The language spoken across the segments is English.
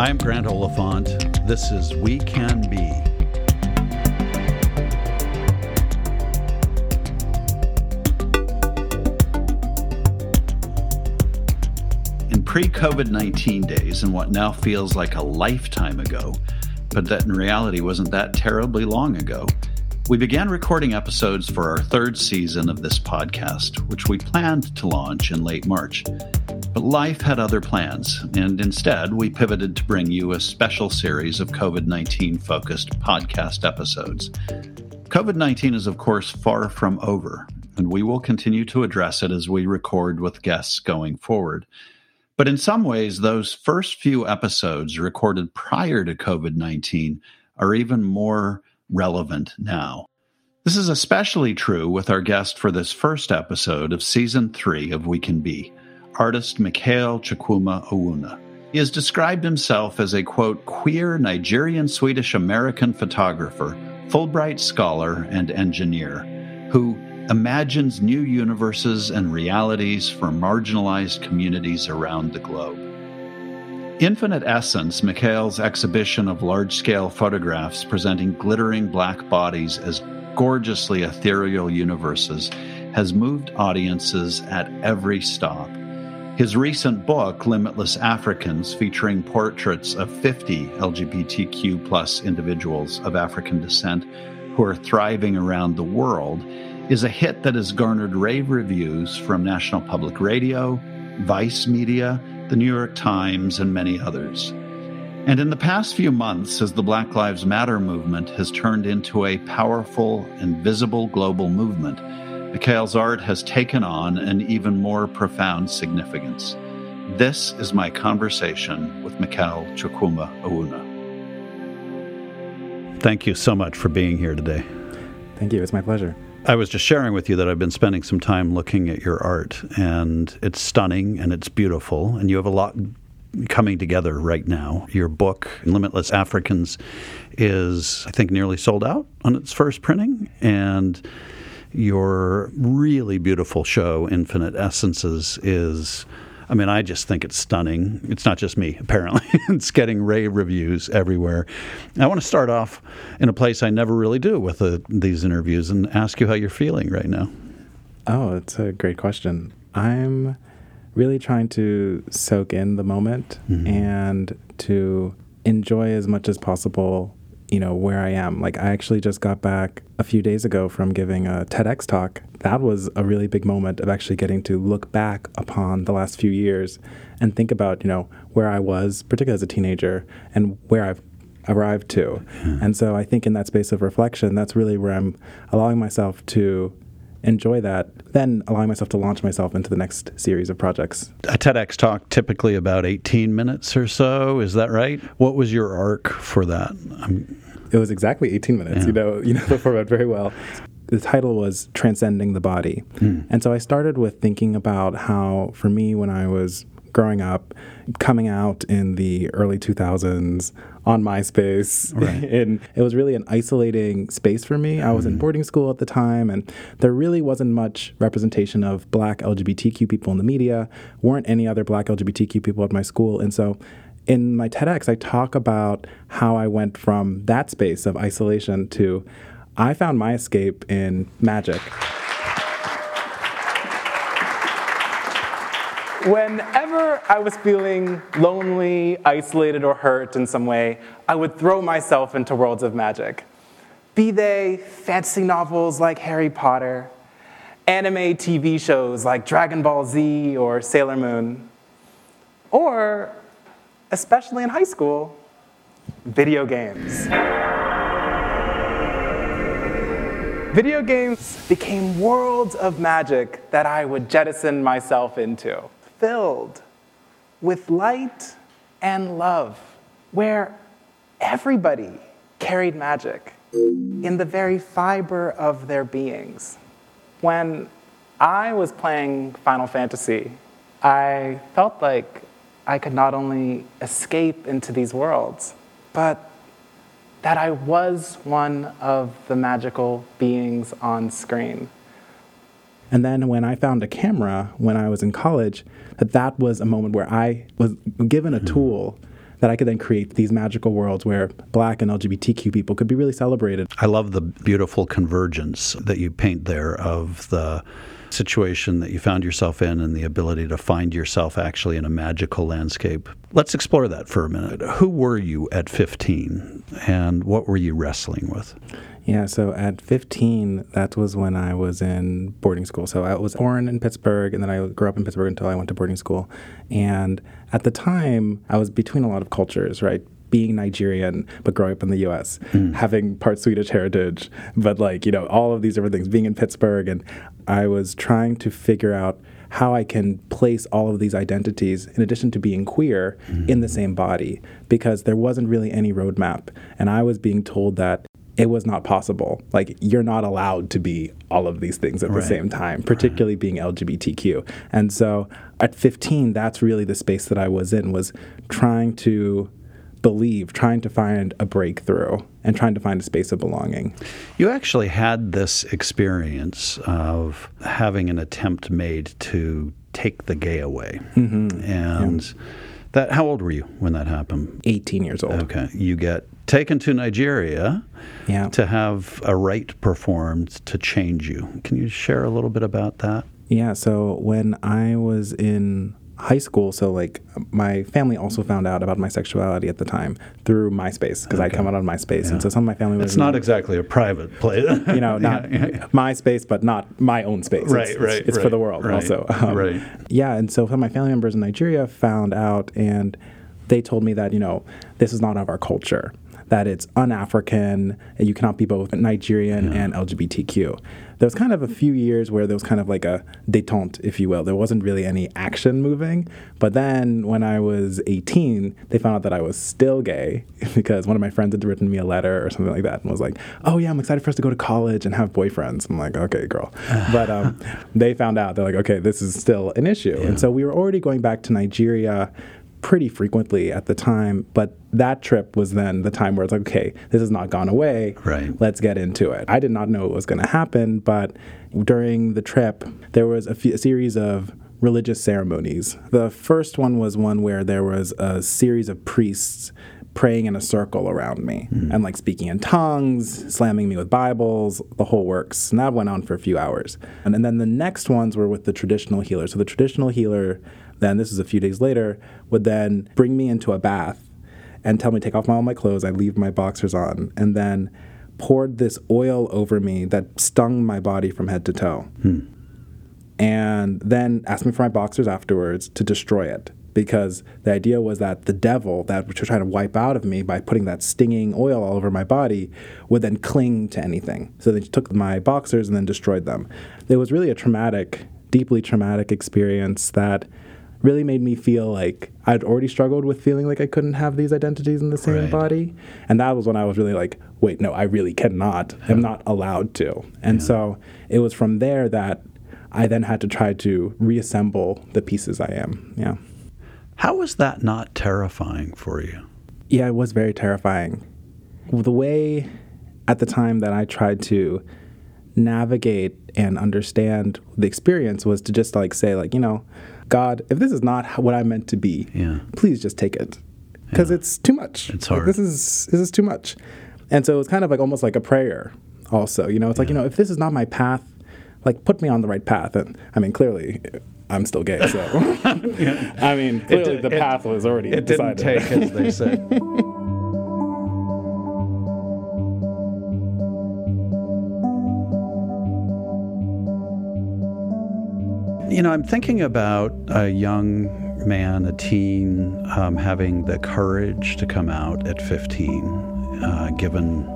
I'm Grant Oliphant. This is We Can Be. In pre COVID 19 days, and what now feels like a lifetime ago, but that in reality wasn't that terribly long ago, we began recording episodes for our third season of this podcast, which we planned to launch in late March. But life had other plans, and instead we pivoted to bring you a special series of COVID 19 focused podcast episodes. COVID 19 is, of course, far from over, and we will continue to address it as we record with guests going forward. But in some ways, those first few episodes recorded prior to COVID 19 are even more relevant now. This is especially true with our guest for this first episode of season three of We Can Be, artist Mikael Chukwuma Owunna. He has described himself as a quote, queer Nigerian Swedish American photographer, Fulbright scholar, and engineer who imagines new universes and realities for marginalized communities around the globe. Infinite Essence, Mikael's exhibition of large scale photographs presenting glittering black bodies as gorgeously ethereal universes, has moved audiences at every stop. His recent book, Limitless Africans, featuring portraits of 50 LGBTQ plus individuals of African descent who are thriving around the world, is a hit that has garnered rave reviews from National Public Radio, Vice Media, the New York Times, and many others. And in the past few months, as the Black Lives Matter movement has turned into a powerful and visible global movement, Mikael's art has taken on an even more profound significance. This is my conversation with Mikael Chukwuma Owunna. Thank you so much for being here today. Thank you. It's my pleasure. I was just sharing with you that I've been spending some time looking at your art, and it's stunning and it's beautiful, and you have a lot coming together right now. Your book, Limitless Africans, is, I think, nearly sold out on its first printing, and your really beautiful show, Infinite Essences, is I mean, I just think it's stunning. It's not just me, apparently. it's getting rave reviews everywhere. I want to start off in a place I never really do with the, these interviews and ask you how you're feeling right now. Oh, it's a great question. I'm really trying to soak in the moment mm-hmm. and to enjoy as much as possible you know where I am. Like I actually just got back a few days ago from giving a TEDx talk. That was a really big moment of actually getting to look back upon the last few years and think about, you know, where I was, particularly as a teenager, and where I've arrived to. And so I think in that space of reflection, that's really where I'm allowing myself to enjoy that, then allowing myself to launch myself into the next series of projects. A TEDx talk typically about 18 minutes or so, is that right? What was your arc for that? I'm... It was exactly 18 minutes. Yeah. You know, you know the format very well. The title was Transcending the Body. Hmm. And so I started with thinking about how, for me, when I was growing up, coming out in the early 2000s on MySpace. Right. and it was really an isolating space for me. I was in mm-hmm. boarding school at the time, and there really wasn't much representation of black LGBTQ people in the media, weren't any other black LGBTQ people at my school. And so in my TEDx, I talk about how I went from that space of isolation to I found my escape in magic. Whenever I was feeling lonely, isolated, or hurt in some way, I would throw myself into worlds of magic. Be they fantasy novels like Harry Potter, anime TV shows like Dragon Ball Z or Sailor Moon, or, especially in high school, video games. Video games became worlds of magic that I would jettison myself into filled with light and love, where everybody carried magic in the very fiber of their beings. When I was playing Final Fantasy, I felt like I could not only escape into these worlds, but that I was one of the magical beings on screen. And then when I found a camera when I was in college, that that was a moment where I was given a hmm. tool that I could then create these magical worlds where black and LGBTQ people could be really celebrated. I love the beautiful convergence that you paint there of the situation that you found yourself in and the ability to find yourself actually in a magical landscape. Let's explore that for a minute. Who were you at 15 and what were you wrestling with? Yeah, so at 15, that was when I was in boarding school. So I was born in Pittsburgh, and then I grew up in Pittsburgh until I went to boarding school. And at the time, I was between a lot of cultures, right? Being Nigerian, but growing up in the US, mm. having part Swedish heritage, but like, you know, all of these different things, being in Pittsburgh. And I was trying to figure out how I can place all of these identities, in addition to being queer, mm-hmm. in the same body, because there wasn't really any roadmap. And I was being told that it was not possible. Like you're not allowed to be all of these things at right. the same time, particularly right. being LGBTQ. And so at 15, that's really the space that I was in was trying to believe, trying to find a breakthrough and trying to find a space of belonging. You actually had this experience of having an attempt made to take the gay away. Mm-hmm. And yeah. that how old were you when that happened? 18 years old. Okay. You get taken to Nigeria yeah. to have a rite performed to change you. Can you share a little bit about that? Yeah, so when I was in high school, so like my family also found out about my sexuality at the time through MySpace because okay. I come out on MySpace, yeah. and so some of my family. It's not exactly a private place, you know, not yeah, yeah. MySpace, but not my own space. Right, it's, right. It's, it's right, for the world right, also. Um, right. Yeah, and so some of my family members in Nigeria found out, and they told me that you know this is not of our culture that it's un-African, you cannot be both Nigerian yeah. and LGBTQ. There was kind of a few years where there was kind of like a detente, if you will. There wasn't really any action moving. But then when I was 18, they found out that I was still gay because one of my friends had written me a letter or something like that and was like, oh, yeah, I'm excited for us to go to college and have boyfriends. I'm like, okay, girl. but um, they found out, they're like, okay, this is still an issue. Yeah. And so we were already going back to Nigeria pretty frequently at the time, but that trip was then the time where it's like, okay, this has not gone away. Right. Let's get into it. I did not know it was going to happen, but during the trip, there was a, series of religious ceremonies. The first one was one where there was a series of priests praying in a circle around me mm. and like speaking in tongues, slamming me with Bibles, the whole works. And that went on for a few hours. And, and then the next ones were with the traditional healer. So the traditional healer then this is a few days later, would then bring me into a bath and tell me to take off all my clothes. I leave my boxers on, and then poured this oil over me that stung my body from head to toe. Hmm. And then asked me for my boxers afterwards to destroy it because the idea was that the devil that was trying to wipe out of me by putting that stinging oil all over my body would then cling to anything. So they took my boxers and then destroyed them. It was really a traumatic, deeply traumatic experience that really made me feel like I'd already struggled with feeling like I couldn't have these identities in the same right. body. And that was when I was really like, wait, no, I really cannot. I'm not allowed to. And yeah. so it was from there that I then had to try to reassemble the pieces I am. Yeah. How was that not terrifying for you? Yeah, it was very terrifying. The way at the time that I tried to navigate and understand the experience was to just like say like, you know, God, if this is not what I meant to be, yeah. please just take it because yeah. it's too much. It's hard. Like, this is this is too much, and so it's kind of like almost like a prayer. Also, you know, it's yeah. like you know, if this is not my path, like put me on the right path. And I mean, clearly, I'm still gay, so I mean, clearly it, the it, path was already it decided. didn't take, as they say. You know, I'm thinking about a young man, a teen, um, having the courage to come out at 15, uh, given,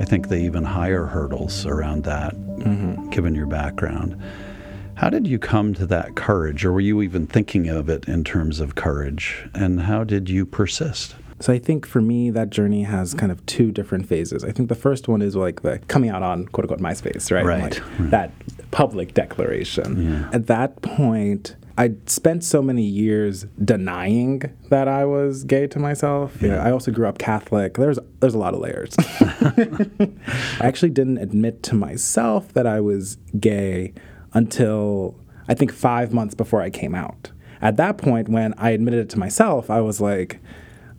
I think, the even higher hurdles around that, mm-hmm. given your background. How did you come to that courage, or were you even thinking of it in terms of courage? And how did you persist? So I think for me, that journey has kind of two different phases. I think the first one is like the coming out on quote unquote MySpace, right? Right. Like right. That public declaration. Yeah. At that point, I spent so many years denying that I was gay to myself. Yeah. You know, I also grew up Catholic. There's there's a lot of layers. I actually didn't admit to myself that I was gay until I think five months before I came out. At that point, when I admitted it to myself, I was like,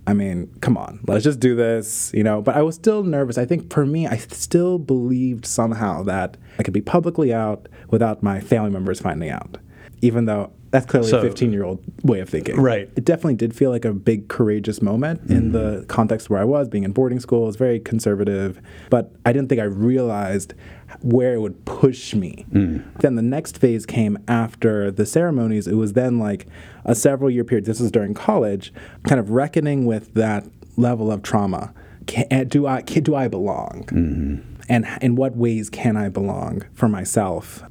I mean, come on, let's just do this, you know. But I was still nervous. I think for me, I still believed somehow that I could be publicly out without my family members finding out, even though that's clearly So- a 15 year old way of thinking. Right. It definitely did feel like a big courageous moment in mm-hmm. the context where I was, being in boarding school. It was very conservative, but I didn't think I realized where it would push me. Mm. Then the next phase came after the ceremonies. It was then like a several year period. This was during college, kind of reckoning with that level of trauma. Can, eh, do I can, do I belong? Mm-hmm. And in what ways can I belong for myself?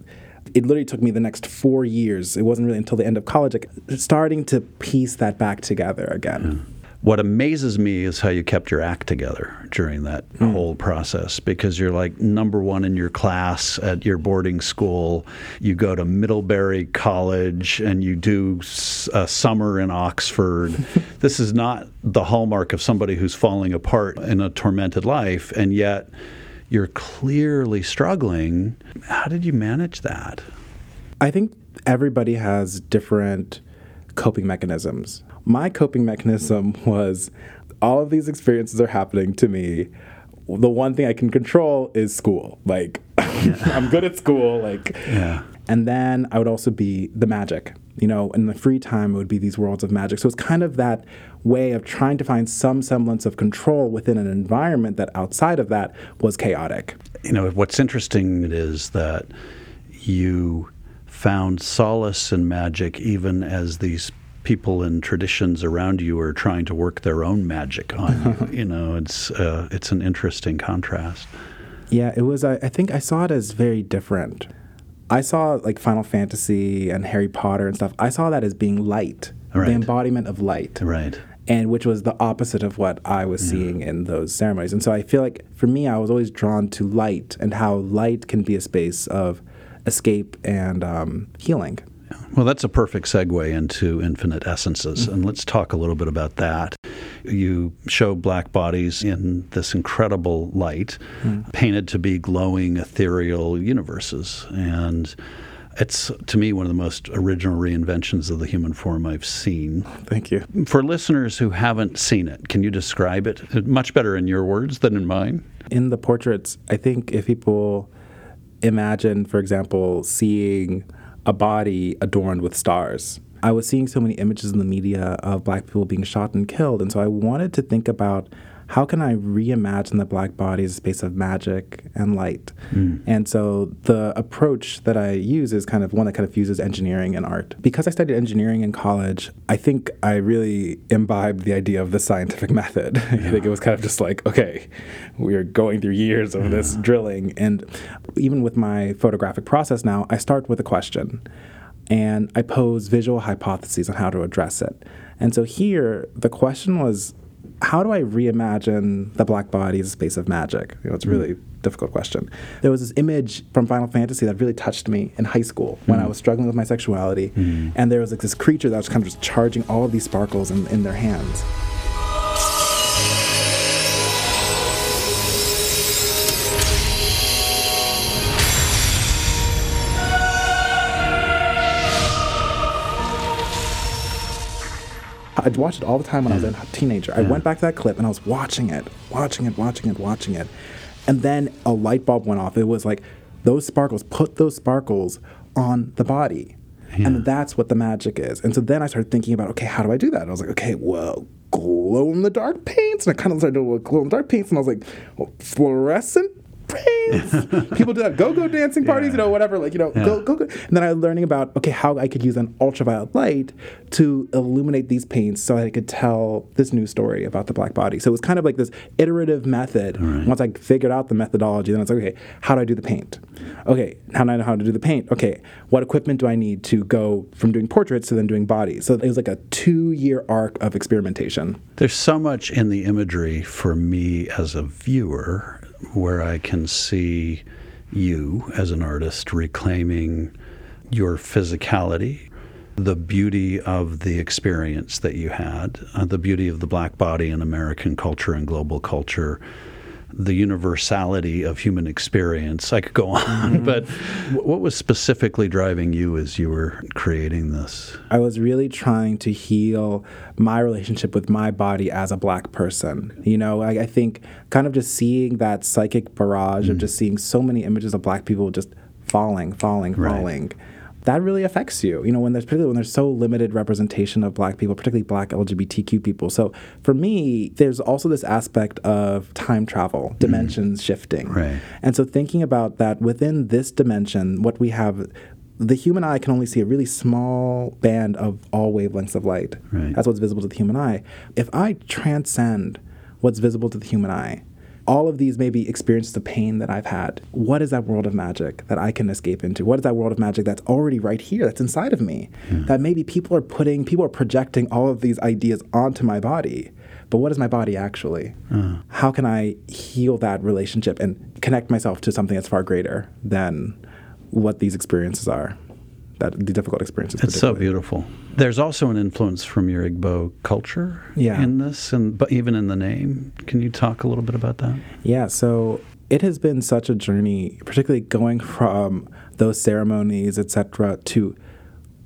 It literally took me the next four years. It wasn't really until the end of college, like, starting to piece that back together again. What amazes me is how you kept your act together during that hmm. whole process because you're like number one in your class at your boarding school. You go to Middlebury College and you do a summer in Oxford. this is not the hallmark of somebody who's falling apart in a tormented life, and yet you're clearly struggling. How did you manage that? I think everybody has different coping mechanisms. My coping mechanism was all of these experiences are happening to me. The one thing I can control is school. Like, I'm good at school. Like, Yeah. And then I would also be the magic. You know, in the free time, it would be these worlds of magic. So it's kind of that way of trying to find some semblance of control within an environment that outside of that was chaotic. you know what's interesting is that you found solace in magic even as these people and traditions around you are trying to work their own magic on you you know it's uh, it's an interesting contrast Yeah, it was. I, I think I saw it as very different. I saw like Final Fantasy and Harry Potter and stuff. I saw that as being light, Right. the embodiment of light. right and which was the opposite of what I was seeing in those ceremonies. And so I feel like for me, I was always drawn to light and how light can be a space of escape and um, healing. Well, that's a perfect segue into Infinite Essences. And mm-hmm. let's talk a little bit about that. You show black bodies in this incredible light, mm-hmm. painted to be glowing, ethereal universes. And it's, to me, one of the most original reinventions of the human form I've seen. Thank you. For listeners who haven't seen it, can you describe it? Uh, much better in your words than in mine. In the portraits, I think if people imagine, for example, seeing a body adorned with stars, I was seeing so many images in the media of black people being shot and killed. And so I wanted to think about how can I reimagine the black body as a space of magic and light? Hmm. And so the approach that I use is kind of one that kind of fuses engineering and art. Because I studied engineering in college, I think I really imbibed the idea of the scientific method. I think it was kind of just like, okay, we're going through years of this drilling. And even with my photographic process now, I start with a question and I pose visual hypotheses on how to address it. And so here, the question was, how do I reimagine the black body as a space of magic? You know, it's a really hmm. difficult question. There was this image from Final Fantasy that really touched me in high school when I hmm. was struggling with my sexuality, hmm. and there was like this creature that was kind of just charging all of these sparkles in, in their hands. I'd watch it all the time when I was a teenager. I went back to that clip and I was watching it, watching it, watching it, watching it. And then a light bulb went off. It was like those sparkles, put those sparkles on the body. And that's what the magic is. And so then I started thinking about, okay, how do I do that? And I was like, okay, well, glow in the dark paints. And I kind of started doing glow in the dark paints. And I was like, well, fluorescent paints. People do that go-go dancing parties, you know, whatever. Like, you know, go, go, go. And then I was learning about, okay, how I could use an ultraviolet light to illuminate these paints so that I could tell this new story about the black body. So it was kind of like this iterative method. Once I figured out the methodology, then it's like, okay, how do I do the paint? Okay, how do I know how to do the paint? Okay, what equipment do I need to go from doing portraits to then doing bodies? So it was like a two-year arc of experimentation. There's so much in the imagery for me as a viewer where I can see you as an artist reclaiming your physicality, the beauty of the experience that you had, uh, the beauty of the black body in American culture and global culture, the universality of human experience. I could go on, mm-hmm. but what was specifically driving you as you were creating this? I was really trying to heal my relationship with my body as a black person. You know, I, I think kind of just seeing that psychic barrage mm-hmm. of just seeing so many images of black people just falling, falling, falling. Right that really affects you. You know, when there's particularly when there's so limited representation of black people, particularly black LGBTQ people. So for me, there's also this aspect of time travel, mm-hmm. dimensions mm. shifting. Right. And so thinking about that within this dimension, what we have the human eye can only see a really small band of all wavelengths of light. Right. That's what's visible to the human eye. If I transcend what's visible to the human eye, all of these maybe experience the pain that I've had. What is that world of magic that I can escape into? What is that world of magic that's already right here, that's inside of me? Mm. That maybe people are putting, people are projecting all of these ideas onto my body. But what is my body actually? How can I heal that relationship and connect myself to something that's far greater than what these experiences are? That the difficult experiences. It's so beautiful. There's also an influence from your Igbo culture yeah. in this, and but even in the name. Can you talk a little bit about that? Yeah. So it has been such a journey, particularly going from those ceremonies, etc., to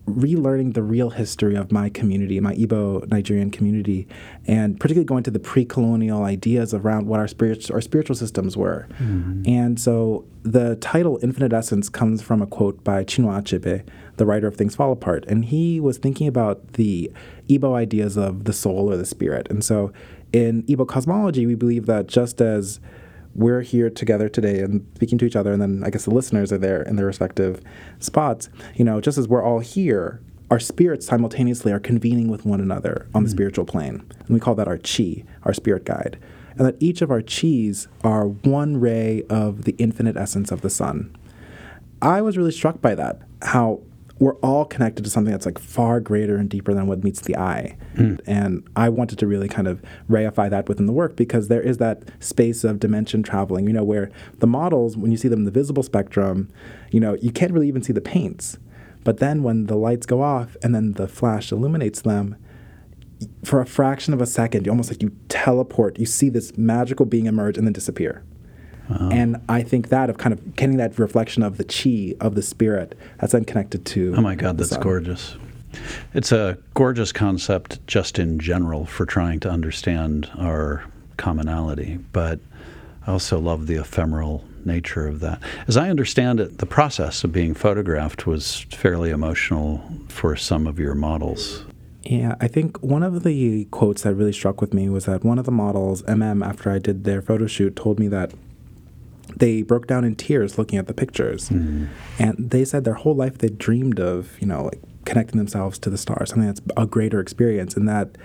relearning the real history of my community, my Igbo Nigerian community, and particularly going to the pre-colonial ideas around what our spiritual our spiritual systems were. Mm-hmm. And so the title Infinite Essence comes from a quote by Chinua Achebe, the writer of Things Fall Apart. And he was thinking about the Igbo ideas of the soul or the spirit. And so in Igbo cosmology, we believe that just as we're here together today and speaking to each other, and then I guess the listeners are there in their respective spots, you know, just as we're all here, our spirits simultaneously are convening with one another on mm the spiritual plane. And we call that our chi, our spirit guide. And that each of our chis are one ray of the infinite essence of the sun. I was really struck by that, how we're all connected to something that's like far greater and deeper than what meets the eye. Mm. And I wanted to really kind of reify that within the work because there is that space of dimension traveling, you know, where the models, when you see them in the visible spectrum, you know, you can't really even see the paints. But then when the lights go off and then the flash illuminates them, for a fraction of a second, you almost like you teleport, you see this magical being emerge and then disappear. Wow. And I think that of kind of getting that reflection of the chi of the spirit that's unconnected to. Oh my God, that's gorgeous. It's a gorgeous concept just in general for trying to understand our commonality, but I also love the ephemeral nature of that. As I understand it, the process of being photographed was fairly emotional for some of your models. Yeah, I think one of the quotes that really struck with me was that one of the models, MM, after I did their photo shoot, told me that they broke down in tears looking at the pictures. Mm-hmm. And they said their whole life they dreamed of, you know, like connecting themselves to the stars, something that's a greater experience, and that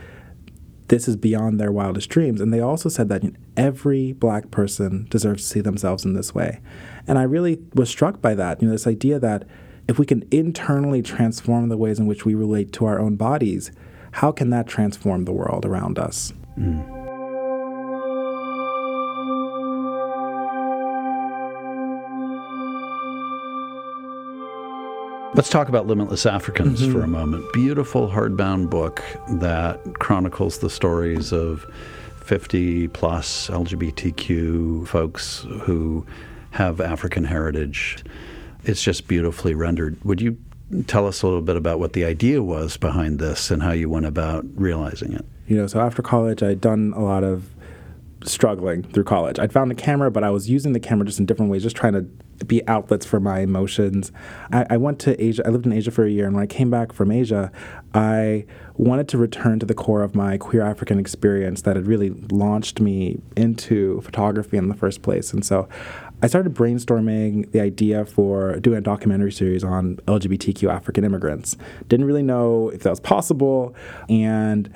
this is beyond their wildest dreams. And they also said that every black person deserves to see themselves in this way. And I really was struck by that, you know, this idea that if we can internally transform the ways in which we relate to our own bodies, how can that transform the world around us? Mm. Let's talk about Limitless Africans mm-hmm. for a moment. Beautiful hardbound book that chronicles the stories of 50 plus LGBTQ folks who have African heritage. It's just beautifully rendered. Would you tell us a little bit about what the idea was behind this and how you went about realizing it? You know, so after college, I'd done a lot of struggling through college. I'd found a camera, but I was using the camera just in different ways, just trying to be outlets for my emotions. I, I, went to Asia, I lived in Asia for a year, and when I came back from Asia, I wanted to return to the core of my queer African experience that had really launched me into photography in the first place. And so I started brainstorming the idea for doing a documentary series on LGBTQ African immigrants. Didn't really know if that was possible, and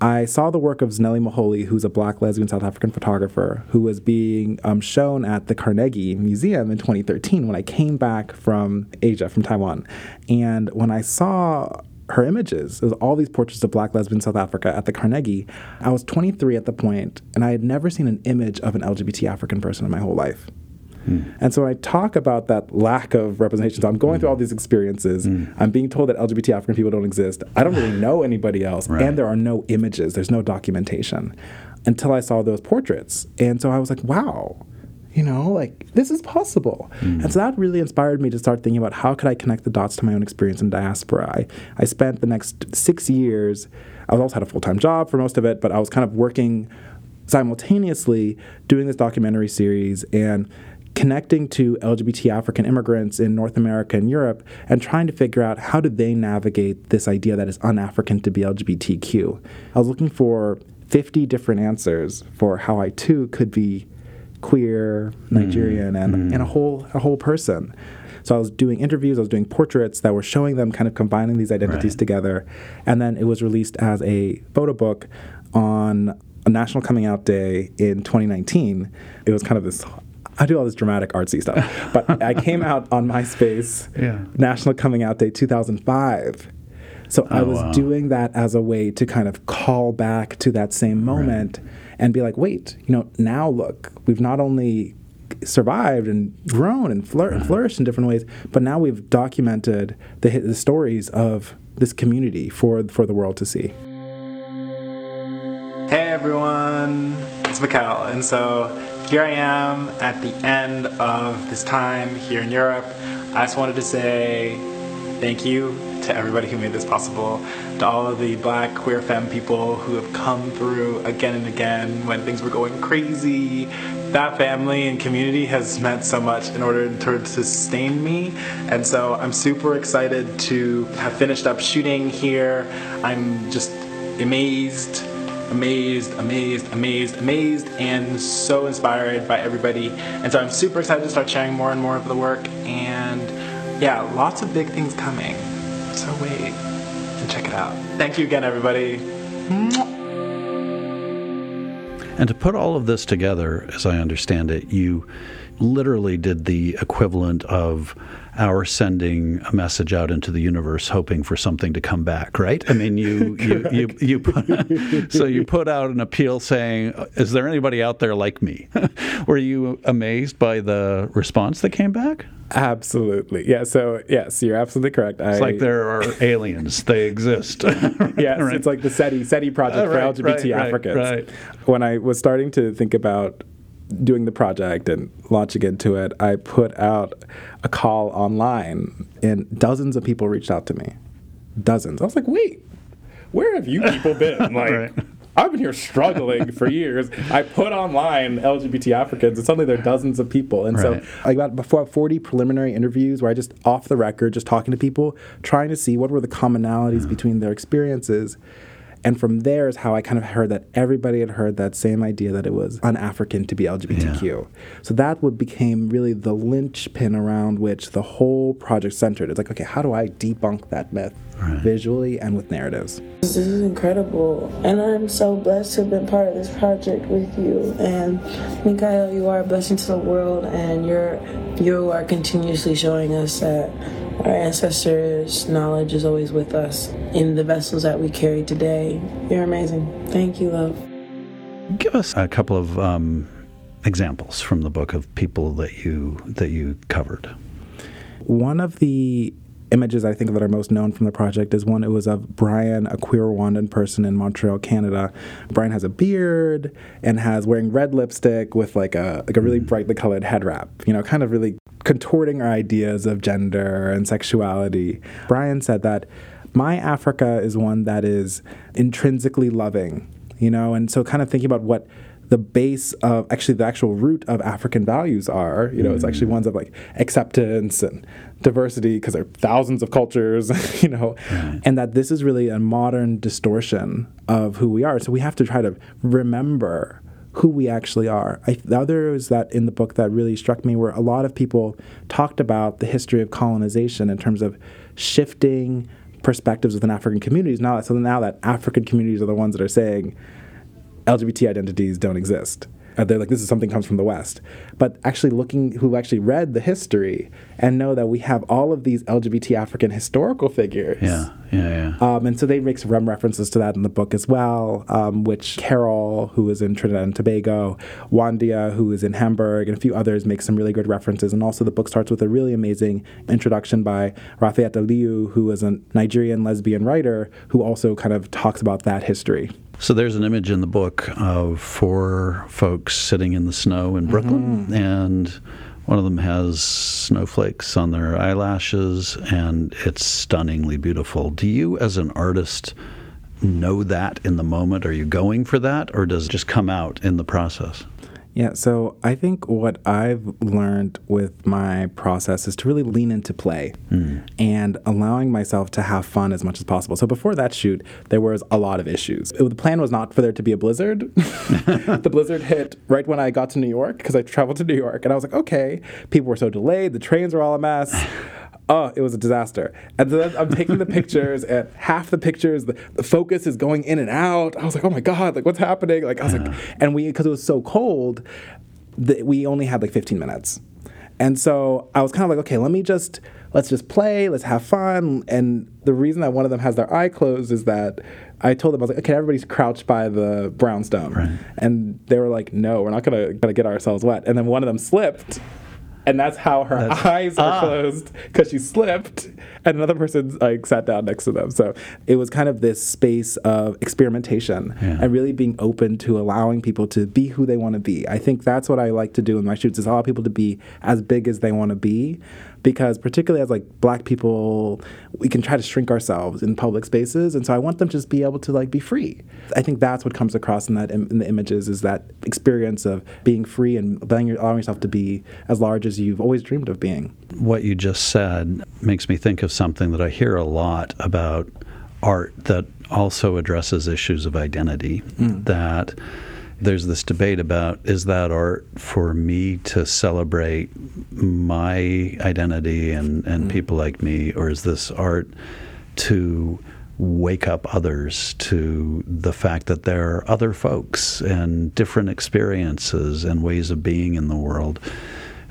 I saw the work of Zanele Muholi, who's a black lesbian South African photographer, who was being um, shown at the Carnegie Museum in 2013 when I came back from Asia, from Taiwan. And when I saw her images, it was all these portraits of black lesbian South Africa at the Carnegie. I was 23 at the point, and I had never seen an image of an LGBT African person in my whole life. Mm. And so when I talk about that lack of representation, so I'm going mm. through all these experiences. Mm. I'm being told that LGBT African people don't exist. I don't really know anybody else, right. and there are no images. There's no documentation. until I saw those portraits. And so I was like, wow, you know, like this is possible. Mm. And so that really inspired me to start thinking about how could I connect the dots to my own experience in diaspora. I, I spent the next six years, I also had a full time job for most of it, but I was kind of working simultaneously doing this documentary series and connecting to LGBT African immigrants in North America and Europe and trying to figure out how do they navigate this idea that it's un-African to be LGBTQ. I was looking for 50 different answers for how I too could be queer, Nigerian, mm. and, mm. and a whole a whole person. So I was doing interviews, I was doing portraits that were showing them kind of combining these identities right. together. And then it was released as a photo book on a National Coming Out Day in 2019. It was kind of this I do all this dramatic artsy stuff. But I came out on MySpace, yeah. National Coming Out Day 2005. So oh, I was wow. doing that as a way to kind of call back to that same moment right. and be like, wait, you know, now look, we've not only survived and grown and, flour- right. and flourished in different ways, but now we've documented the, the stories of this community for for the world to see. Hey everyone, it's Mikael, and so here I am at the end of this time here in Europe. I just wanted to say thank you to everybody who made this possible, to all of the black queer femme people who have come through again and again when things were going crazy. That family and community has meant so much in order to sustain me. And so I'm super excited to have finished up shooting here. I'm just amazed amazed, amazed, amazed, amazed, and so inspired by everybody. And so I'm super excited to start sharing more and more of the work. And yeah, lots of big things coming. So wait and check it out. Thank you again, everybody. And to put all of this together, as I understand it, you literally did the equivalent of our sending a message out into the universe hoping for something to come back, right? I mean, you you, you, you put, so you put out an appeal saying, "Is there anybody out there like me?" Were you amazed by the response that came back? Absolutely. Yeah. So yes, you're absolutely correct. It's I, like there are aliens. They exist. yes. right. It's like the SETI SETI project uh, right, for LGBT right, Africans. Right, When I was starting to think about doing the project and launching into it, I put out a call online, and dozens of people reached out to me. Dozens. I was like, wait, where have you people been? Like, right. I've been here struggling for years. I put online LGBT Africans, and suddenly there are dozens of people. And right. so I got before 40 preliminary interviews where I just off the record, just talking to people, trying to see what were the commonalities mm. between their experiences. And from there is how I kind of heard that everybody had heard that same idea that it was un-African to be LGBTQ. Yeah. So that would became really the linchpin around which the whole project centered. It's like, okay, how do I debunk that myth right. visually and with narratives? This is incredible. And I'm so blessed to have been part of this project with you. And Mikael, you are a blessing to the world and you're you are continuously showing us that our ancestors' knowledge is always with us in the vessels that we carry today. You're amazing. Thank you, love. Give us a couple of um, examples from the book of people that you that you covered. One of the images I think that are most known from the project is one. It was of Brian, a queer Rwandan person in Montreal, Canada. Brian has a beard and has wearing red lipstick with like a like a really mm. brightly colored head wrap. You know, kind of really contorting our ideas of gender and sexuality. Brian said that my Africa is one that is intrinsically loving, you know, and so kind of thinking about what the base of actually the actual root of African values are, you know, mm. it's actually ones of like acceptance and diversity because there are thousands of cultures, you know, mm. and that this is really a modern distortion of who we are. So we have to try to remember who we actually are. I, the other is that in the book that really struck me where a lot of people talked about the history of colonization in terms of shifting perspectives within African communities. Now, so now that African communities are the ones that are saying LGBT identities don't exist. Uh, they're like, this is something comes from the West. But actually looking, who actually read the history and know that we have all of these LGBT African historical figures. Yeah, yeah, yeah. Um, and so they make some references to that in the book as well, um, which Carol, who is in Trinidad and Tobago, Wandia, who is in Hamburg, and a few others make some really good references. And also the book starts with a really amazing introduction by Rafayat Aliyu, who is a Nigerian lesbian writer who also kind of talks about that history. So there's an image in the book of four folks sitting in the snow in Brooklyn, mm-hmm. and one of them has snowflakes on their eyelashes, and it's stunningly beautiful. Do you, as an artist, know that in the moment? Are you going for that, or does it just come out in the process? Yeah, so I think what I've learned with my process is to really lean into play mm. and allowing myself to have fun as much as possible. So before that shoot, there was a lot of issues. It, the plan was not for there to be a blizzard. the blizzard hit right when I got to New York because I traveled to New York, and I was like, okay, people were so delayed, the trains were all a mess oh, it was a disaster. And then I'm taking the pictures, and half the pictures, the, the, focus is going in and out. I was like, oh my god, like what's happening? Like I was like, and we because it was so cold, that we only had like 15 minutes, and so I was kind of like, okay, let me just let's just play, let's have fun. And the reason that one of them has their eye closed is that I told them I was like, okay, everybody's crouched by the brownstone, right. and they were like, no, we're not gonna gonna get ourselves wet. And then one of them slipped and that's how her that's, eyes are ah. closed because she slipped and another person like sat down next to them so it was kind of this space of experimentation yeah. and really being open to allowing people to be who they want to be i think that's what i like to do in my shoots is allow people to be as big as they want to be because particularly as like black people we can try to shrink ourselves in public spaces and so i want them to just be able to like be free i think that's what comes across in that in the images is that experience of being free and allowing yourself to be as large as you've always dreamed of being what you just said makes me think of something that i hear a lot about art that also addresses issues of identity mm. that there's this debate about is that art for me to celebrate my identity and, and mm. people like me, or is this art to wake up others to the fact that there are other folks and different experiences and ways of being in the world?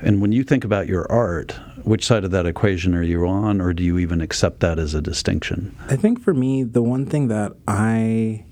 And when you think about your art, which side of that equation are you on, or do you even accept that as a distinction? I think for me, the one thing that I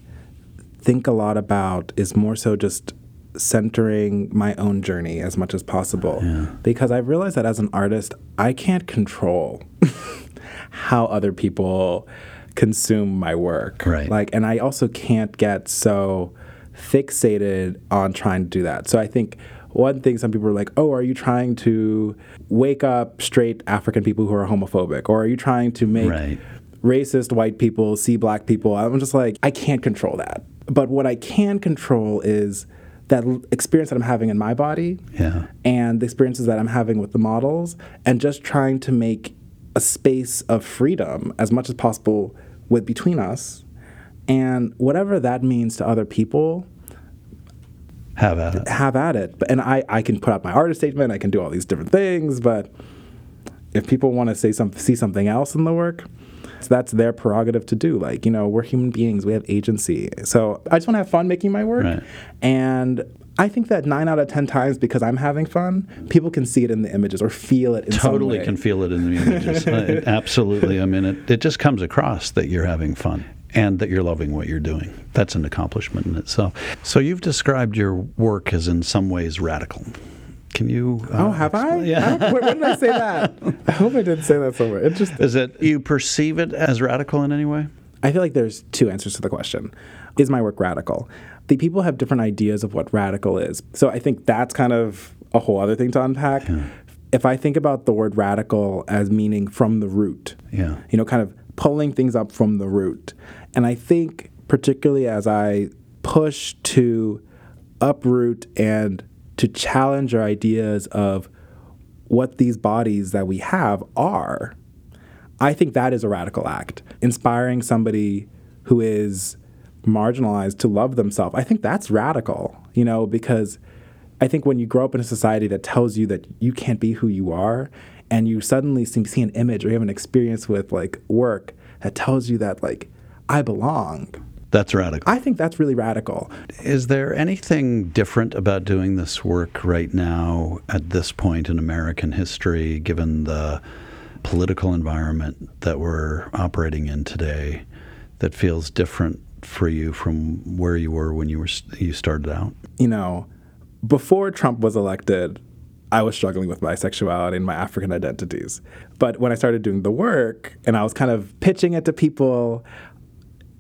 think a lot about is more so just centering my own journey as much as possible yeah. because I've realized that as an artist, I can't control how other people consume my work. Right. Like, and I also can't get so fixated on trying to do that. So I think one thing some people are like, oh, are you trying to wake up straight African people who are homophobic? Or are you trying to make right. racist white people see black people? I'm just like, I can't control that. But what I can control is that experience that I'm having in my body yeah. and the experiences that I'm having with the models, and just trying to make a space of freedom as much as possible with between us. And whatever that means to other people, have at it. Have at it. And I, I can put out my artist statement, I can do all these different things, but if people want to say some, see something else in the work, that's their prerogative to do. Like, you know, we're human beings, we have agency. So I just want to have fun making my work. Right. And I think that nine out of ten times, because I'm having fun, people can see it in the images or feel it. totally can feel it in the images. uh, absolutely. I mean, it, it just comes across that you're having fun and that you're loving what you're doing. That's an accomplishment in itself. So you've described your work as in some ways radical. Can you? Uh, oh, have I? Yeah. I when did I say that? I hope I didn't say that somewhere. Interesting. Is it you perceive it as radical in any way? I feel like there's two answers to the question. Is my work radical? The people have different ideas of what radical is. So I think that's kind of a whole other thing to unpack. Yeah. If I think about the word radical as meaning from the root, yeah. you know, kind of pulling things up from the root. And I think particularly as I push to uproot and to challenge our ideas of what these bodies that we have are, I think that is a radical act. Inspiring somebody who is marginalized to love themselves, I think that's radical, you know, because I think when you grow up in a society that tells you that you can't be who you are, and you suddenly see an image or you have an experience with like work that tells you that like I belong, that's radical. I think that's really radical. Is there anything different about doing this work right now at this point in American history, given the political environment that we're operating in today, that feels different for you from where you were when you were you started out? You know, before Trump was elected, I was struggling with my sexuality and my African identities. But when I started doing the work and I was kind of pitching it to people,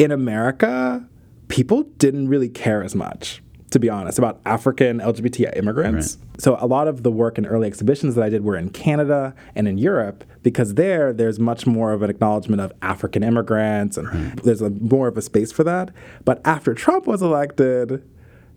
in America, people didn't really care as much to be honest, about African LGBT immigrants. Right. So a lot of the work in early exhibitions that I did were in Canada and in Europe because there there's much more of an acknowledgement of African immigrants and right. there's a, more of a space for that. But after Trump was elected,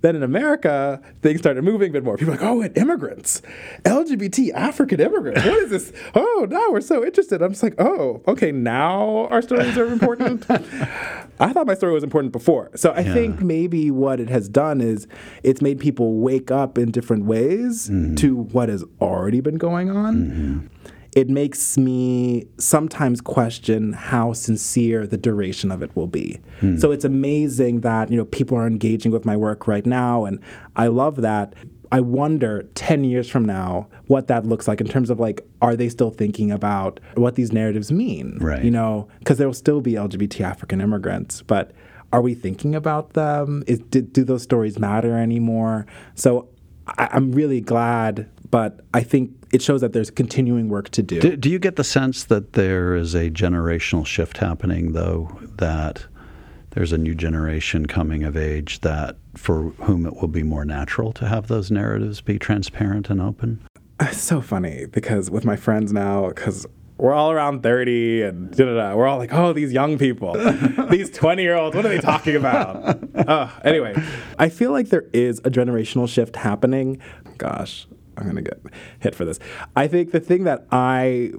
then in America, things started moving a bit more. People were like, oh, and immigrants, LGBT African immigrants. What is this? Oh, now we're so interested. I'm just like, oh, okay, now our stories are important. I thought my story was important before. So I yeah. think maybe what it has done is it's made people wake up in different ways mm-hmm. to what has already been going on. Mm-hmm it makes me sometimes question how sincere the duration of it will be. Hmm. So it's amazing that you know people are engaging with my work right now, and I love that. I wonder 10 years from now what that looks like in terms of like, are they still thinking about what these narratives mean? Right. You know, because there will still be LGBT African immigrants, but are we thinking about them? Is, do, do those stories matter anymore? So I, I'm really glad, but I think it shows that there's continuing work to do. do. Do you get the sense that there is a generational shift happening, though, that there's a new generation coming of age that for whom it will be more natural to have those narratives be transparent and open? It's so funny because with my friends now, because we're all around 30 and da-da-da. we're all like, oh, these young people, these 20 year olds, what are they talking about? uh, anyway, I feel like there is a generational shift happening. Gosh, I'm gonna get hit for this. I think the thing that I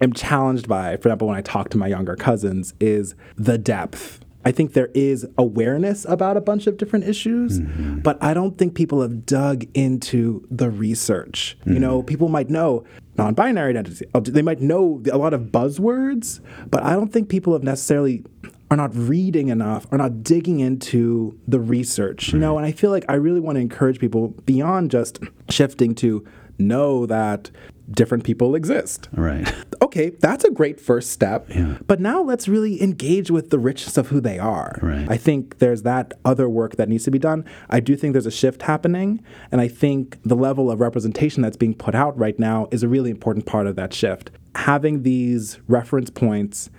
am challenged by, for example, when I talk to my younger cousins, is the depth. I think there is awareness about a bunch of different issues, mm-hmm. but I don't think people have dug into the research. Mm-hmm. You know, mm-hmm. people might know non-binary identity. They might know a lot of buzzwords, but I don't think people have necessarily are not reading enough, are not digging into the research. You know, and I feel like I really want to encourage people beyond just shifting to know that different people exist. Right. Okay, that's a great first step. Yeah. But now let's really engage with the richness of who they are. Right. I think there's that other work that needs to be done. I do think there's a shift happening, and I think the level of representation that's being put out right now is a really important part of that shift. Having these reference points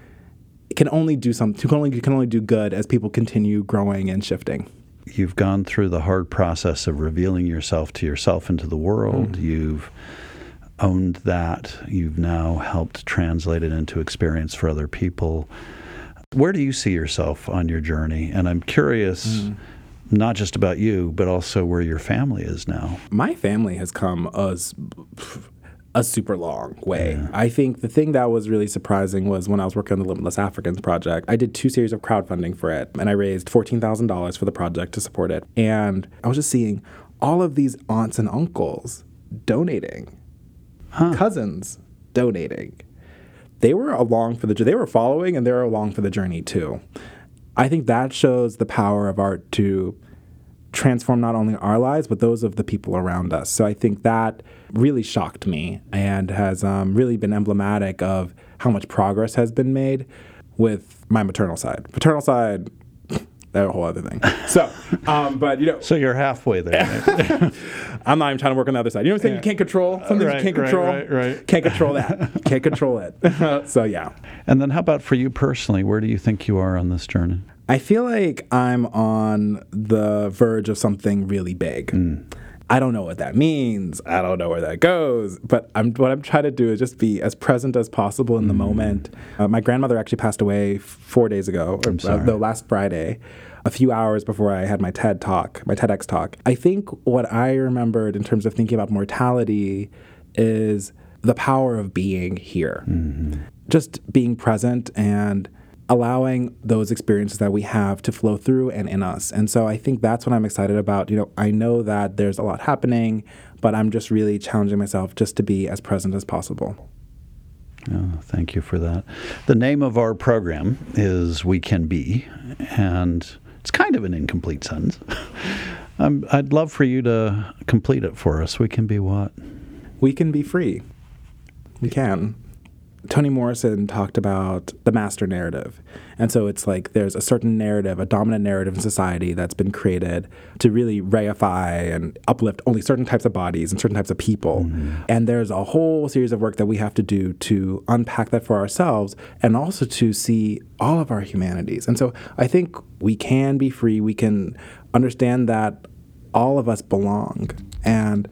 can only do something can only can only do good as people continue growing and shifting. You've gone through the hard process of revealing yourself to yourself and to the world. Mm. You've owned that. You've now helped translate it into experience for other people. Where do you see yourself on your journey? And I'm curious. Mm not just about you, but also where your family is now. My family has come as a super long way. Yeah. I think the thing that was really surprising was when I was working on the Limitless Africans project, I did two series of crowdfunding for it, and I raised $14,000 for the project to support it. And I was just seeing all of these aunts and uncles donating, huh. cousins donating. They were along for the they were following and they were along for the journey too. I think that shows the power of art to transform not only our lives, but those of the people around us. So I think that really shocked me and has um, really been emblematic of how much progress has been made with my maternal side. Paternal side, that's a whole other thing. So, um, but you know, so you're halfway there. Right? I'm not even trying to work on the other side. You know what I'm saying? Yeah. You can't control something. Right, you can't control. Right, right, right. Can't control that. can't control it. so yeah. And then, how about for you personally? Where do you think you are on this journey? I feel like I'm on the verge of something really big. Mm. I don't know what that means. I don't know where that goes. But I'm, what I'm trying to do is just be as present as possible in the mm. moment. Uh, my grandmother actually passed away four days ago, or uh, the last Friday, a few hours before I had my TED talk, my TEDx talk. I think what I remembered in terms of thinking about mortality is the power of being here, mm-hmm. just being present and allowing those experiences that we have to flow through and in us. And so I think that's what I'm excited about. You know, I know that there's a lot happening, but I'm just really challenging myself just to be as present as possible. Oh, thank you for that. The name of our program is We Can Be, and it's kind of an incomplete sentence. um, I'd love for you to complete it for us. We can be what? We can be free. We can. Toni Morrison talked about the master narrative. And so it's like there's a certain narrative, a dominant narrative in society that's been created to really reify and uplift only certain types of bodies and certain types of people. Mm-hmm. And there's a whole series of work that we have to do to unpack that for ourselves and also to see all of our humanities. And so I think we can be free, we can understand that all of us belong. And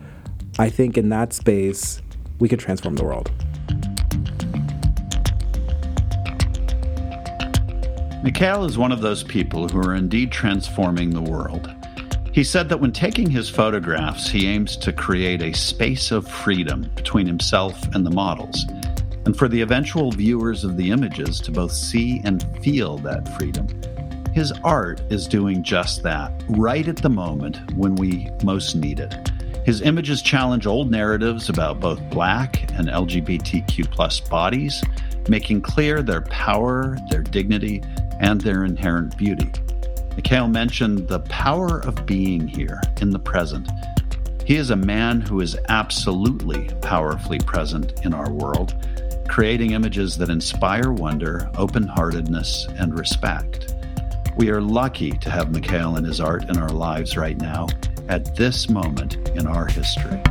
I think in that space, we can transform the world. Mikael is one of those people who are indeed transforming the world. He said that when taking his photographs, he aims to create a space of freedom between himself and the models, and for the eventual viewers of the images to both see and feel that freedom. His art is doing just that, right at the moment when we most need it. His images challenge old narratives about both black and LGBTQ bodies, making clear their power, their dignity, and their inherent beauty. Mikael mentioned the power of being here in the present. He is a man who is absolutely powerfully present in our world, creating images that inspire wonder, open heartedness, and respect. We are lucky to have Mikael and his art in our lives right now, at this moment in our history.